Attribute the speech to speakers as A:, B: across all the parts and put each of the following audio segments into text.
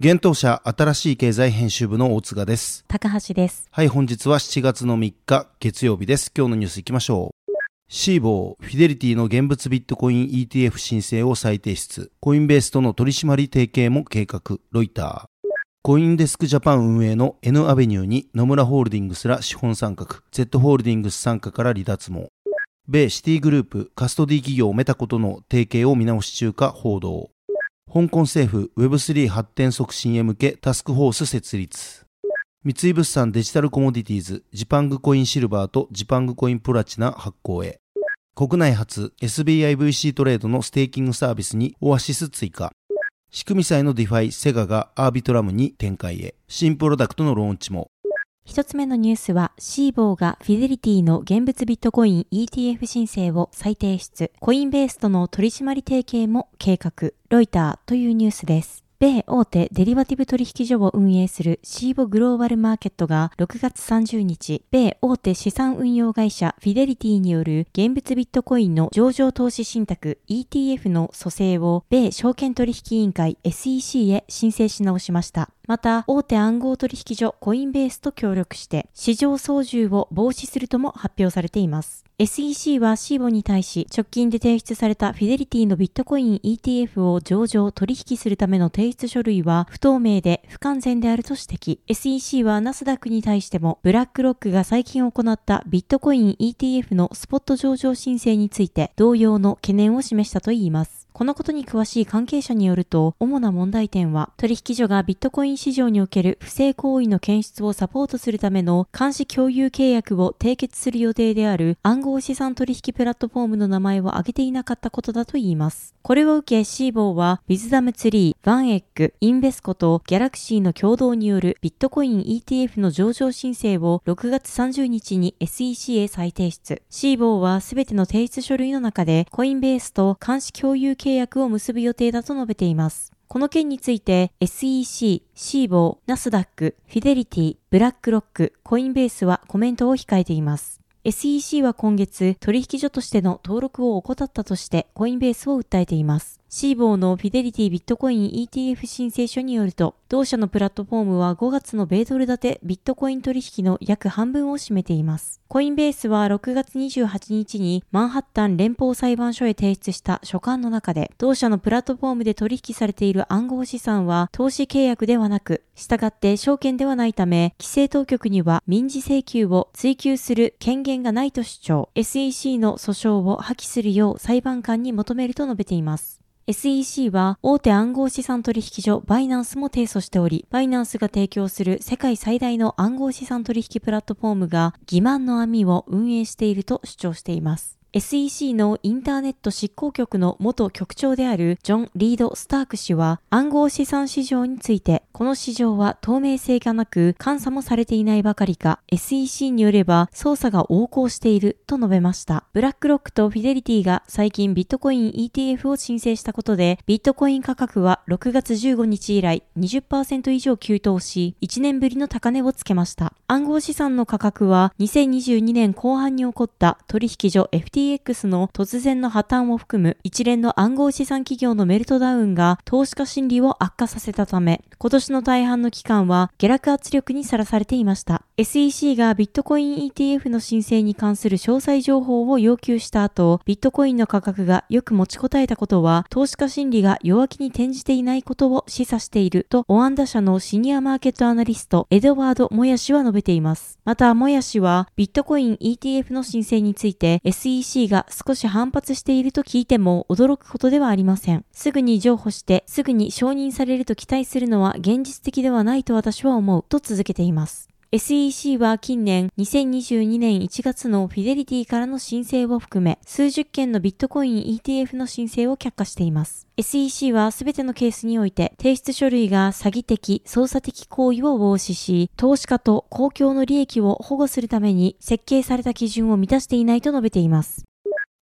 A: 現当社新しい経済編集部の大塚です。
B: 高橋です。
A: はい、本日は7月の3日月曜日です。今日のニュース行きましょう。シーボー、フィデリティの現物ビットコイン ETF 申請を再提出。コインベースとの取締り提携も計画。ロイター。コインデスクジャパン運営の N アベニューに野村ホールディングスら資本参画、Z ホールディングス参加から離脱も。米シティグループカストディ企業メタコとの提携を見直し中か報道。香港政府 Web3 発展促進へ向けタスクフォース設立。三井物産デジタルコモディティーズジパングコインシルバーとジパングコインプラチナ発行へ。国内初 SBIVC トレードのステーキングサービスにオアシス追加。仕組み債のディファイセガがアービトラムに展開へ。新プロダクトのローンチも。
B: 一つ目のニュースは、シーボーがフィデリティの現物ビットコイン ETF 申請を再提出。コインベースとの取締り提携も計画。ロイターというニュースです。米大手デリバティブ取引所を運営するシーボグローバルマーケットが6月30日、米大手資産運用会社フィデリティによる現物ビットコインの上場投資信託 ETF の蘇生を米証券取引委員会 SEC へ申請し直しました。また、大手暗号取引所コインベースと協力して、市場操縦を防止するとも発表されています。SEC はシーボに対し直近で提出されたフィデリティのビットコイン ETF を上場取引するための提出書類は不透明で不完全であると指摘。SEC はナスダックに対してもブラックロックが最近行ったビットコイン ETF のスポット上場申請について同様の懸念を示したといいます。このことに詳しい関係者によると、主な問題点は、取引所がビットコイン市場における不正行為の検出をサポートするための監視共有契約を締結する予定である暗号資産取引プラットフォームの名前を挙げていなかったことだといいます。これを受けシーボーは、ウィズダムツリー、ヴァンエック、インベスコとギャラクシーの共同によるビットコイン ETF の上場申請を6月30日に SEC へ再提出。シーボーはすべての提出書類の中で、コインベースと監視共有契約契約を結ぶ予定だと述べています。この件について SEC、シーボー、ナスダック、フィデリティ、ブラックロック、コインベースはコメントを控えています。SEC は今月取引所としての登録を怠ったとしてコインベースを訴えています。シーボーのフィデリティビットコイン ETF 申請書によると、同社のプラットフォームは5月の米ドル建てビットコイン取引の約半分を占めています。コインベースは6月28日にマンハッタン連邦裁判所へ提出した書簡の中で、同社のプラットフォームで取引されている暗号資産は投資契約ではなく、従って証券ではないため、規制当局には民事請求を追求する権限がないと主張、SEC の訴訟を破棄するよう裁判官に求めると述べています。SEC は大手暗号資産取引所バイナンスも提訴しており、バイナンスが提供する世界最大の暗号資産取引プラットフォームが欺瞞の網を運営していると主張しています。SEC のインターネット執行局の元局長であるジョン・リード・スターク氏は暗号資産市場について、この市場は透明性がなく監査もされていないばかりか、SEC によれば捜査が横行していると述べました。ブラックロックとフィデリティが最近ビットコイン ETF を申請したことで、ビットコイン価格は6月15日以来20%以上急騰し、1年ぶりの高値をつけました。暗号資産の価格は2022年後半に起こった取引所 FT FTX の突然の破綻を含む一連の暗号資産企業のメルトダウンが投資家心理を悪化させたため、今年の大半の期間は下落圧力にさらされていました。SEC がビットコイン ETF の申請に関する詳細情報を要求した後、ビットコインの価格がよく持ちこたえたことは、投資家心理が弱気に転じていないことを示唆していると、オアンダ社のシニアマーケットアナリスト、エドワード・モヤ氏は述べています。また、モヤ氏は、ビットコイン ETF の申請について、SEC c が少し反発していると聞いても驚くことではありません。すぐに譲歩して、すぐに承認されると期待するのは現実的ではないと私は思うと続けています。SEC は近年2022年1月のフィデリティからの申請を含め数十件のビットコイン ETF の申請を却下しています。SEC はすべてのケースにおいて提出書類が詐欺的、操作的行為を防止し、投資家と公共の利益を保護するために設計された基準を満たしていないと述べています。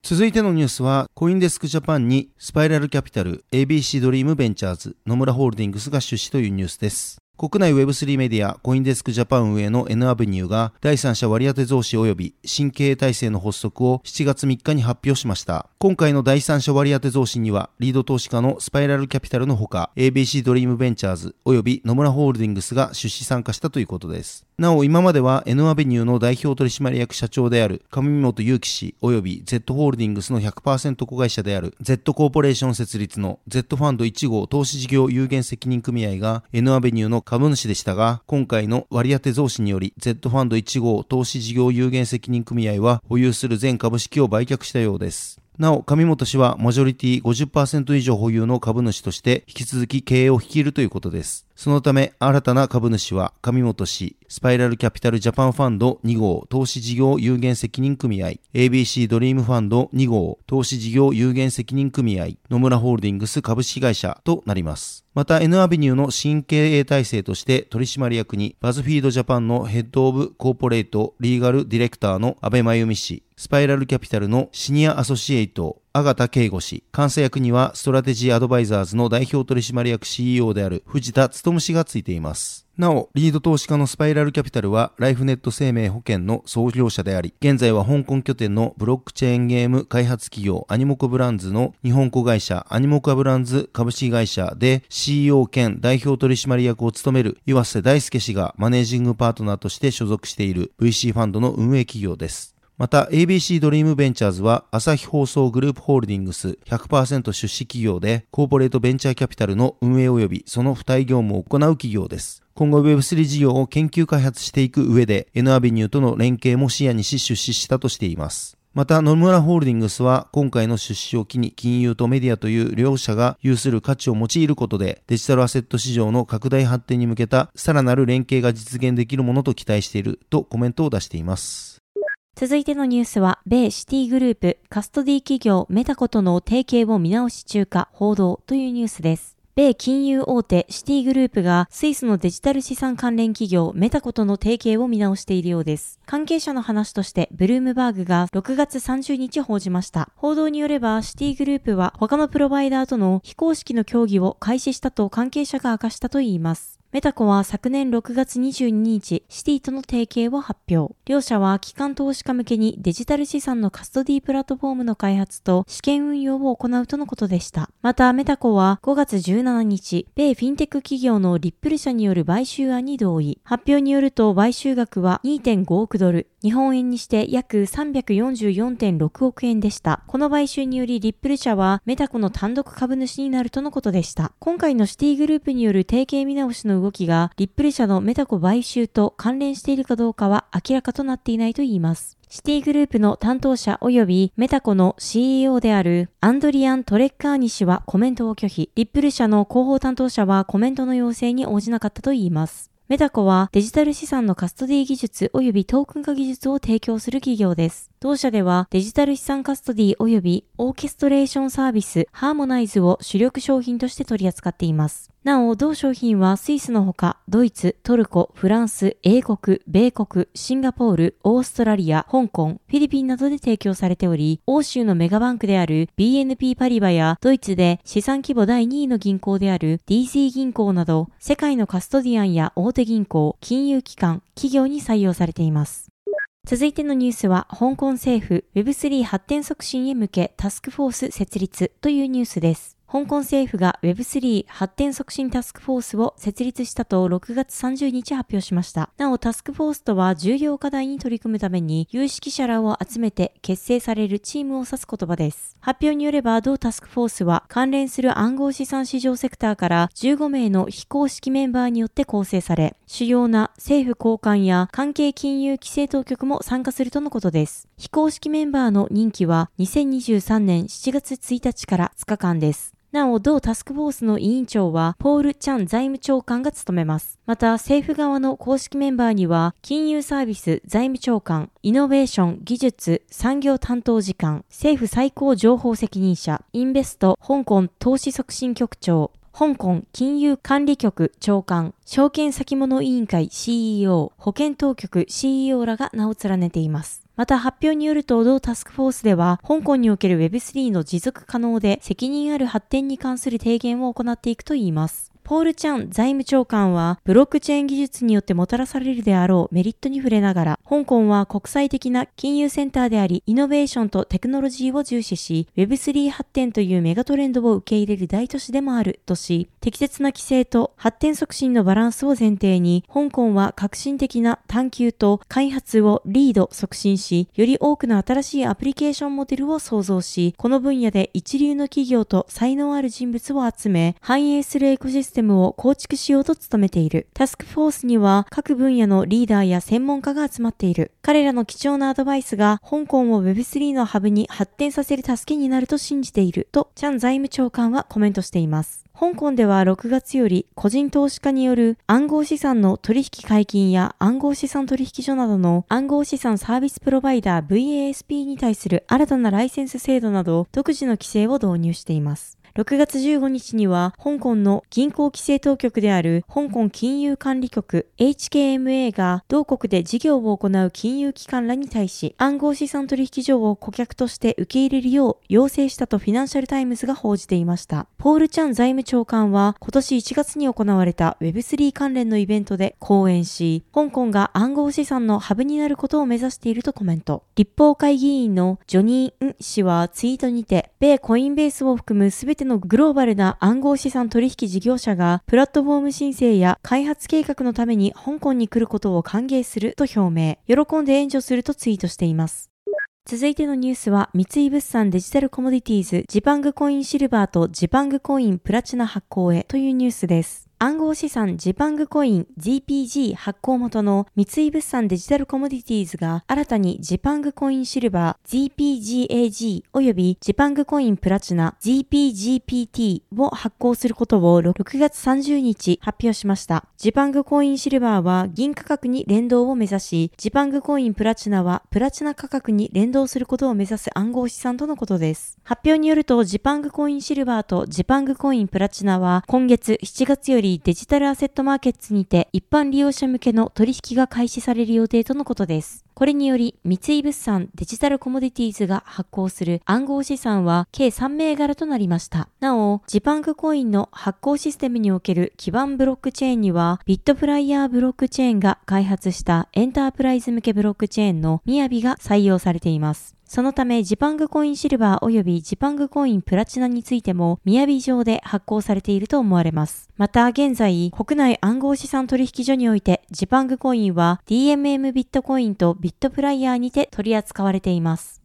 A: 続いてのニュースは、コインデスクジャパンにスパイラルキャピタル、ABC ドリームベンチャーズ、野村ホールディングスが出資というニュースです。国内 Web3 メディアコインデスクジャパン運営の N アベニューが第三者割当増資及び新経営体制の発足を7月3日に発表しました。今回の第三者割当増資にはリード投資家のスパイラルキャピタルのほか ABC ドリームベンチャーズ及び野村ホールディングスが出資参加したということです。なお今までは N アベニューの代表取締役社長である神本侑季氏及び Z ホールディングスの100%子会社である Z コーポレーション設立の Z ファンド1号投資事業有限責任組合が N アベニューの株主でしたが、今回の割当増資により、Z ファンド1号投資事業有限責任組合は保有する全株式を売却したようです。なお、神本氏はマジョリティ50%以上保有の株主として引き続き経営を率いるということです。そのため、新たな株主は神本氏、スパイラルキャピタルジャパンファンド2号投資事業有限責任組合、ABC ドリームファンド2号投資事業有限責任組合、野村ホールディングス株式会社となります。また N アベニューの新経営体制として取締役にバズフィードジャパンのヘッドオブコーポレートリーガルディレクターの安倍真由美氏、スパイラルキャピタルのシニアアソシエイト、アガタ慶吾氏、監査役にはストラテジーアドバイザーズの代表取締役 CEO である藤田努氏がついています。なお、リード投資家のスパイラルキャピタルは、ライフネット生命保険の創業者であり、現在は香港拠点のブロックチェーンゲーム開発企業アニモコブランズの日本子会社アニモコブランズ株式会社で CEO 兼代表取締役を務める岩瀬大輔氏がマネージングパートナーとして所属している VC ファンドの運営企業です。また ABC ドリームベンチャーズは朝日放送グループホールディングス100%出資企業でコーポレートベンチャーキャピタルの運営及びその付帯業務を行う企業です。今後 Web3 事業を研究開発していく上で N アベニューとの連携も視野にし出資したとしています。また、野村ホールディングスは今回の出資を機に金融とメディアという両者が有する価値を用いることでデジタルアセット市場の拡大発展に向けたさらなる連携が実現できるものと期待しているとコメントを出しています。
B: 続いてのニュースは、米シティグループカストディ企業メタコとの提携を見直し中か報道というニュースです。米金融大手シティグループがスイスのデジタル資産関連企業メタコとの提携を見直しているようです。関係者の話としてブルームバーグが6月30日報じました。報道によればシティグループは他のプロバイダーとの非公式の協議を開始したと関係者が明かしたといいます。メタコは昨年6月22日、シティとの提携を発表。両社は機関投資家向けにデジタル資産のカストディプラットフォームの開発と試験運用を行うとのことでした。また、メタコは5月17日、米フィンテック企業のリップル社による買収案に同意。発表によると買収額は2.5億ドル、日本円にして約344.6億円でした。この買収によりリップル社はメタコの単独株主になるとのことでした。今回のシティグループによる提携見直しの動きがリップル社のメタコ買収と関連しているかどうかは明らかとなっていないといいます。シティグループの担当者及びメタコの CEO であるアドリアン・トレッカーニ氏はコメントを拒否、リップル社の広報担当者はコメントの要請に応じなかったといいます。メタコはデジタル資産のカストディ技術及びトークン化技術を提供する企業です。同社ではデジタル資産カストディ及びオーケストレーションサービスハーモナイズを主力商品として取り扱っています。なお、同商品はスイスのほか、ドイツ、トルコ、フランス、英国、米国、シンガポール、オーストラリア、香港、フィリピンなどで提供されており、欧州のメガバンクである BNP パリバやドイツで資産規模第2位の銀行である DC 銀行など、世界のカストディアンや大手銀行、金融機関、企業に採用されています。続いてのニュースは、香港政府 Web3 発展促進へ向けタスクフォース設立というニュースです。香港政府が Web3 発展促進タスクフォースを設立したと6月30日発表しました。なお、タスクフォースとは重要課題に取り組むために有識者らを集めて結成されるチームを指す言葉です。発表によれば、同タスクフォースは関連する暗号資産市場セクターから15名の非公式メンバーによって構成され、主要な政府高官や関係金融規制当局も参加するとのことです。非公式メンバーの任期は2023年7月1日から2日間です。なお、同タスクフォースの委員長は、ポール・チャン財務長官が務めます。また、政府側の公式メンバーには、金融サービス財務長官、イノベーション、技術、産業担当時間、政府最高情報責任者、インベスト、香港投資促進局長、香港金融管理局長官、証券先物委員会 CEO、保険当局 CEO らが名を連ねています。また発表によると、同タスクフォースでは、香港における Web3 の持続可能で責任ある発展に関する提言を行っていくといいます。ポール・チャン財務長官は、ブロックチェーン技術によってもたらされるであろうメリットに触れながら、香港は国際的な金融センターであり、イノベーションとテクノロジーを重視し、Web3 発展というメガトレンドを受け入れる大都市でもあるとし、適切な規制と発展促進のバランスを前提に、香港は革新的な探求と開発をリード促進し、より多くの新しいアプリケーションモデルを創造し、この分野で一流の企業と才能ある人物を集め、反映するエコシステムテムを構築しようと努めている。タスクフォースには各分野のリーダーや専門家が集まっている。彼らの貴重なアドバイスが香港を Web3 のハブに発展させる助けになると信じていると、チャン財務長官はコメントしています。香港では6月より個人投資家による暗号資産の取引解禁や暗号資産取引所などの暗号資産サービスプロバイダー VASP に対する新たなライセンス制度など独自の規制を導入しています。6月15日には、香港の銀行規制当局である香港金融管理局 HKMA が同国で事業を行う金融機関らに対し、暗号資産取引所を顧客として受け入れるよう要請したとフィナンシャルタイムズが報じていました。ポール・チャン財務長官は今年1月に行われた Web3 関連のイベントで講演し、香港が暗号資産のハブになることを目指しているとコメント。立法会議員のジョニー・ン氏はツイートにて、米コインベースを含むすべてのグローバルな暗号資産取引事業者がプラットフォーム申請や開発計画のために香港に来ることを歓迎すると表明、喜んで援助するとツイートしています。続いてのニュースは、三井物産デジタルコモディティーズジパングコインシルバーとジパングコインプラチナ発行へというニュースです。暗号資産ジパングコイン GPG 発行元の三井物産デジタルコモディティーズが新たにジパングコインシルバー GPGAG 及びジパングコインプラチナ GPGPT を発行することを6月30日発表しました。ジパングコインシルバーは銀価格に連動を目指し、ジパングコインプラチナはプラチナ価格に連動することを目指す暗号資産とのことです。発表によるとジパングコインシルバーとジパングコインプラチナは今月7月よりデジタルアセットマーケットにて一般利用者向けの取引が開始される予定とのことです。これにより、三井物産デジタルコモディティーズが発行する暗号資産は計3銘柄となりました。なお、ジパンクコインの発行システムにおける基盤ブロックチェーンには、ビットフライヤーブロックチェーンが開発したエンタープライズ向けブロックチェーンのみやびが採用されています。そのため、ジパングコインシルバー及びジパングコインプラチナについても、雅上で発行されていると思われます。また、現在、国内暗号資産取引所において、ジパングコインは DMM ビットコインとビットフライヤーにて取り扱われています。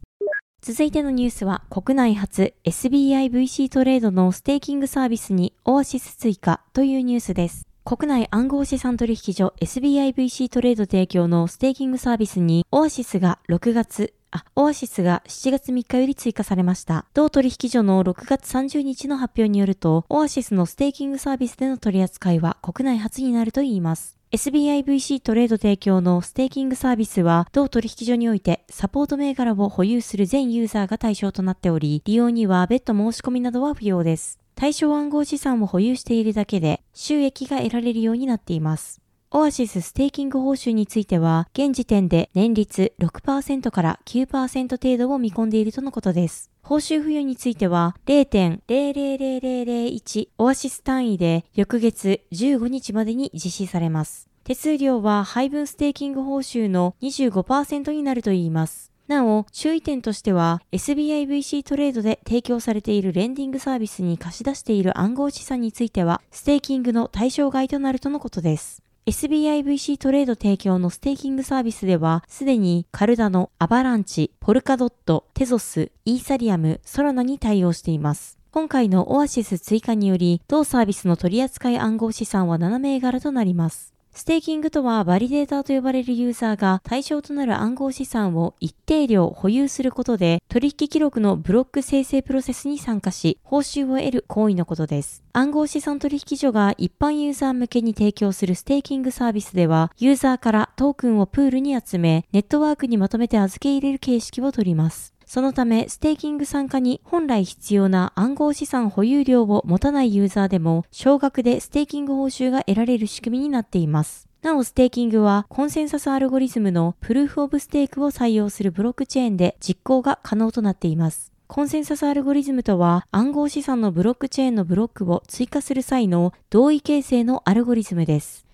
B: 続いてのニュースは、国内初 SBIVC トレードのステーキングサービスにオアシス追加というニュースです。国内暗号資産取引所 SBIVC トレード提供のステーキングサービスにオアシスが6月あ、オアシスが7月3日より追加されました。同取引所の6月30日の発表によると、オアシスのステーキングサービスでの取り扱いは国内初になるといいます。SBIVC トレード提供のステーキングサービスは、同取引所においてサポート銘柄を保有する全ユーザーが対象となっており、利用には別途申し込みなどは不要です。対象暗号資産を保有しているだけで収益が得られるようになっています。オアシスステーキング報酬については、現時点で年率6%から9%程度を見込んでいるとのことです。報酬付与については0.00001オアシス単位で翌月15日までに実施されます。手数料は配分ステーキング報酬の25%になるといいます。なお、注意点としては、SBIVC トレードで提供されているレンディングサービスに貸し出している暗号資産については、ステーキングの対象外となるとのことです。SBIVC トレード提供のステーキングサービスでは、すでにカルダノ、アバランチ、ポルカドット、テゾス、イーサリアム、ソラナに対応しています。今回のオアシス追加により、同サービスの取扱い暗号資産は7銘柄となります。ステーキングとはバリデーターと呼ばれるユーザーが対象となる暗号資産を一定量保有することで取引記録のブロック生成プロセスに参加し報酬を得る行為のことです。暗号資産取引所が一般ユーザー向けに提供するステーキングサービスではユーザーからトークンをプールに集めネットワークにまとめて預け入れる形式をとります。そのため、ステーキング参加に本来必要な暗号資産保有量を持たないユーザーでも、少額でステーキング報酬が得られる仕組みになっています。なお、ステーキングはコンセンサスアルゴリズムのプルーフオブステークを採用するブロックチェーンで実行が可能となっています。コンセンサスアルゴリズムとは暗号資産のブロックチェーンのブロックを追加する際の同意形成のアルゴリズムです。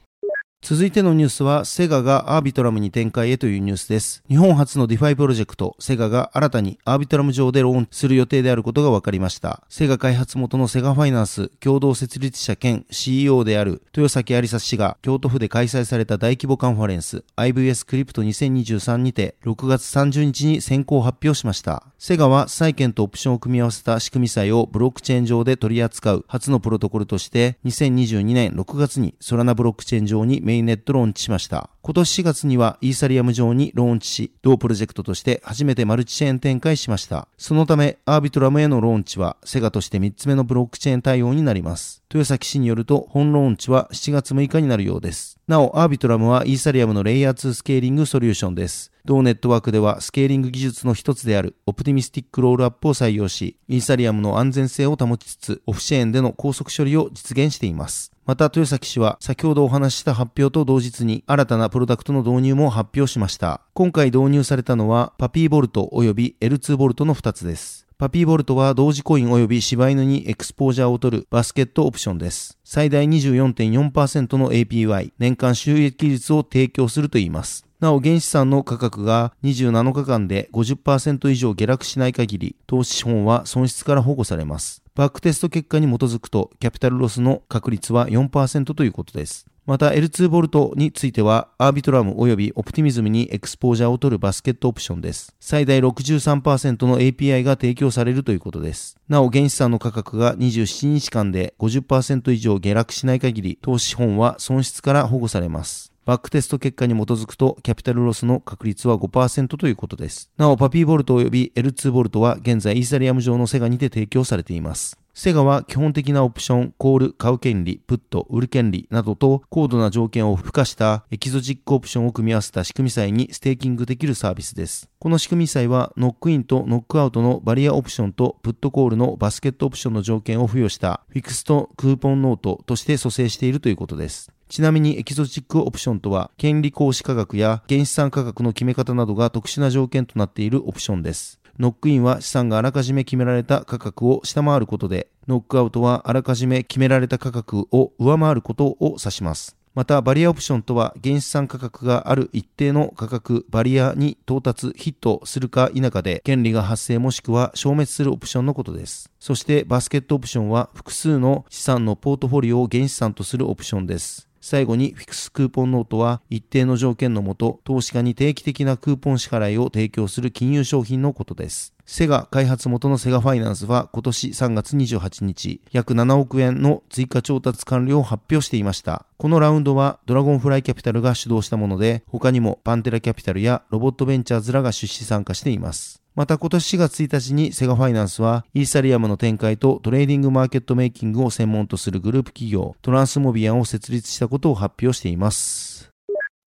A: 続いてのニュースは、セガがアービトラムに展開へというニュースです。日本初のディファイプロジェクト、セガが新たにアービトラム上でローンチする予定であることが分かりました。セガ開発元のセガファイナンス共同設立者兼 CEO である豊崎有沙氏が京都府で開催された大規模カンファレンス IVS クリプト2023にて6月30日に先行発表しました。セガは債券とオプションを組み合わせた仕組み債をブロックチェーン上で取り扱う初のプロトコルとして2022年6月にソラナブロックチェーン上にメインネットローンチしました。今年4月にはイーサリアム上にローンチし、同プロジェクトとして初めてマルチチェーン展開しました。そのため、アービトラムへのローンチは、セガとして3つ目のブロックチェーン対応になります。豊崎氏によると、本ローンチは7月6日になるようです。なお、アービトラムはイーサリアムのレイヤー2スケーリングソリューションです。同ネットワークではスケーリング技術の一つであるオプティミスティックロールアップを採用し、イーサリアムの安全性を保ちつつ、オフチェーンでの高速処理を実現しています。また、豊崎氏は先ほどお話しした発表と同日に新たなプロダクトの導入も発表しました。今回導入されたのはパピーボルト及び L2 ボルトの2つです。パピーボルトはドージコイン及びシバイヌにエクスポージャーを取るバスケットオプションです。最大24.4%の APY、年間収益率を提供するといいます。なお、原資産の価格が27日間で50%以上下落しない限り、投資資本は損失から保護されます。バックテスト結果に基づくと、キャピタルロスの確率は4%ということです。また L2 ボルトについては、アービトラム及びオプティミズムにエクスポージャーを取るバスケットオプションです。最大63%の API が提供されるということです。なお、原資産の価格が27日間で50%以上下落しない限り、投資本は損失から保護されます。バックテスト結果に基づくと、キャピタルロスの確率は5%ということです。なお、パピーボルト及び L2 ボルトは現在イーサリアム上のセガにて提供されています。セガは基本的なオプション、コール、買う権利、プット、売る権利などと高度な条件を付加したエキゾチックオプションを組み合わせた仕組み債にステーキングできるサービスです。この仕組み債はノックインとノックアウトのバリアオプションとプットコールのバスケットオプションの条件を付与したフィクストクーポンノートとして組成しているということです。ちなみにエキゾチックオプションとは、権利行使価格や原資産価格の決め方などが特殊な条件となっているオプションです。ノックインは資産があらかじめ決められた価格を下回ることで、ノックアウトはあらかじめ決められた価格を上回ることを指します。また、バリアオプションとは、原資産価格がある一定の価格、バリアに到達、ヒットするか否かで、権利が発生もしくは消滅するオプションのことです。そして、バスケットオプションは、複数の資産のポートフォリオを原資産とするオプションです。最後にフィクストクーポンノートは一定の条件のもと投資家に定期的なクーポン支払いを提供する金融商品のことです。セガ開発元のセガファイナンスは今年3月28日、約7億円の追加調達完了を発表していました。このラウンドはドラゴンフライキャピタルが主導したもので、他にもパンテラキャピタルやロボットベンチャーズらが出資参加しています。また今年4月1日にセガファイナンスはイーサリアムの展開とトレーディングマーケットメイキングを専門とするグループ企業トランスモビアンを設立したことを発表しています。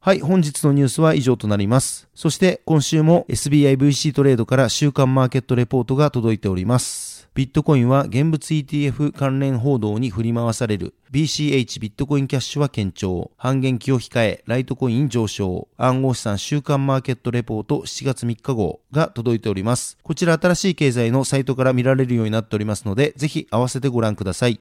A: はい、本日のニュースは以上となります。そして今週も SBIVC トレードから週間マーケットレポートが届いております。ビットコインは現物 ETF 関連報道に振り回される。BCH ビットコインキャッシュは堅調。半減期を控え、ライトコイン上昇。暗号資産週間マーケットレポート7月3日号が届いております。こちら新しい経済のサイトから見られるようになっておりますので、ぜひ合わせてご覧ください。